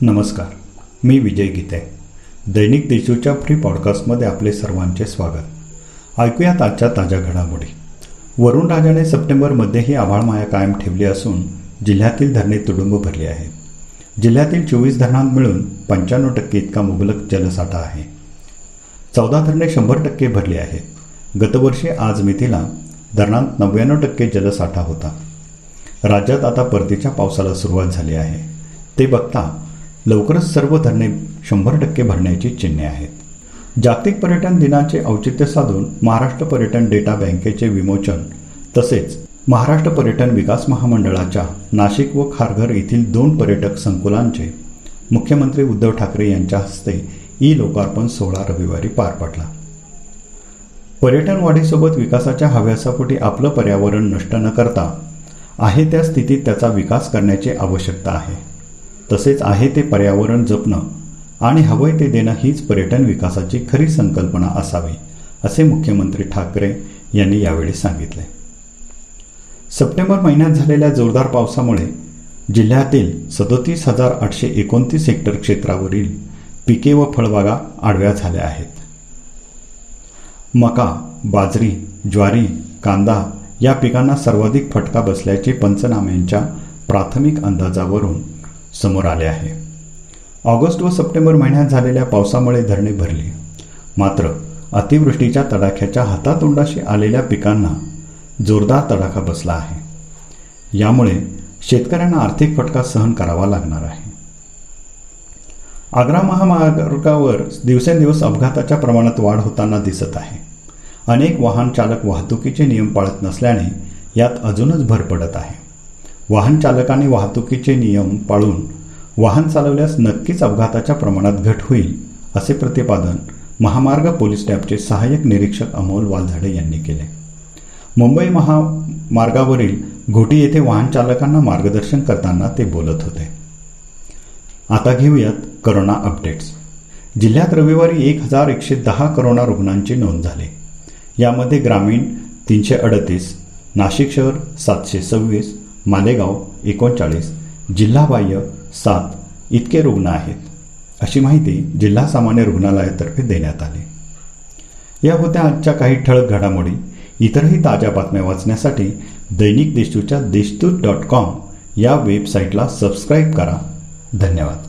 नमस्कार मी विजय गीते. दैनिक देशूच्या फ्री पॉडकास्टमध्ये आपले सर्वांचे स्वागत. ऐकूयात आजच्या ताज्या घडामोडी. वरुण राजाने सप्टेंबरमध्येही आभाळमाया कायम ठेवली असून जिल्ह्यातील धरणे तुडुंब भरली आहेत जिल्ह्यातील चोवीस धरणांत मिळून पंच्याण्णव टक्के इतका मुबलक जलसाठा आहे. चौदा धरणे शंभर टक्के भरली आहेत. गतवर्षी आज मितीला धरणात नव्याण्णव टक्के जलसाठा होता. राज्यात आता परतीच्या पावसाला सुरुवात झाली आहे. ते बघता लवकरच सर्व धरणे शंभर टक्के भरण्याची चिन्हे आहेत. जागतिक पर्यटन दिनाचे औचित्य साधून महाराष्ट्र पर्यटन डेटा बँकेचे विमोचन तसेच महाराष्ट्र पर्यटन विकास महामंडळाच्या नाशिक व खारघर येथील दोन पर्यटक संकुलांचे मुख्यमंत्री उद्धव ठाकरे यांच्या हस्ते ई लोकार्पण सोहळा रविवारी पार पडला. पर्यटन वाढीसोबत विकासाच्या हव्यासापोटी आपलं पर्यावरण नष्ट न करता आहे त्या स्थितीत त्याचा विकास करण्याची आवश्यकता आहे. तसेच आहे ते पर्यावरण जपणं आणि हवंय ते देणं हीच पर्यटन विकासाची खरी संकल्पना असावी असे मुख्यमंत्री ठाकरे यांनी यावेळी सांगितले. सप्टेंबर महिन्यात झालेल्या जोरदार पावसामुळे जिल्ह्यातील सदोतीस हजार आठशे एकोणतीस हेक्टर क्षेत्रावरील पिके व फळबागा आडव्या झाल्या आहेत. मका बाजरी ज्वारी कांदा या पिकांना सर्वाधिक फटका बसल्याचे पंचनाम्यांच्या प्राथमिक अंदाजावरून समोर आले आहे. ऑगस्ट व सप्टेंबर महिन्यात झालेल्या पावसामुळे धरणे भरली. मात्र अतिवृष्टीच्या तडाख्याच्या हातातोंडाशी आलेल्या पिकांना जोरदार तडाखा बसला आहे. यामुळे शेतकऱ्यांना आर्थिक फटका सहन करावा लागणार आहे. आग्रा महामार्गावर दिवसेंदिवस अपघाताच्या प्रमाणात वाढ होताना दिसत आहे. अनेक वाहन चालक वाहतुकीचे नियम पाळत नसल्याने यात अजूनच भर पडत आहे. वाहन चालकाने वाहतुकीचे नियम पाळून वाहन चालवल्यास नक्कीच अपघाताच्या प्रमाणात घट होईल असे प्रतिपादन महामार्ग पोलीस टॅबचे सहाय्यक निरीक्षक अमोल वालझाडे यांनी केले. मुंबई महामार्गावरील घोटी येथे वाहन चालकांना मार्गदर्शन करताना ते बोलत होते. आता घेऊयात करोना अपडेट्स. जिल्ह्यात रविवारी एक हजार एकशे दहा करोना रुग्णांची नोंद झाली. यामध्ये ग्रामीण तीनशे अडतीस नाशिक शहर सातशे सव्वीस मालेगाव एकोणचाळीस जिल्हाबाह्य सात इतके रुग्ण आहेत अशी माहिती जिल्हा सामान्य रुग्णालयातर्फे देण्यात आली. या होत्या आजच्या काही ठळक घडामोडी इतरही ताज्या बातम्या वाचण्यासाठी दैनिक देशूच्या देशदूत डॉट कॉम या वेबसाईटला सबस्क्राईब करा. धन्यवाद.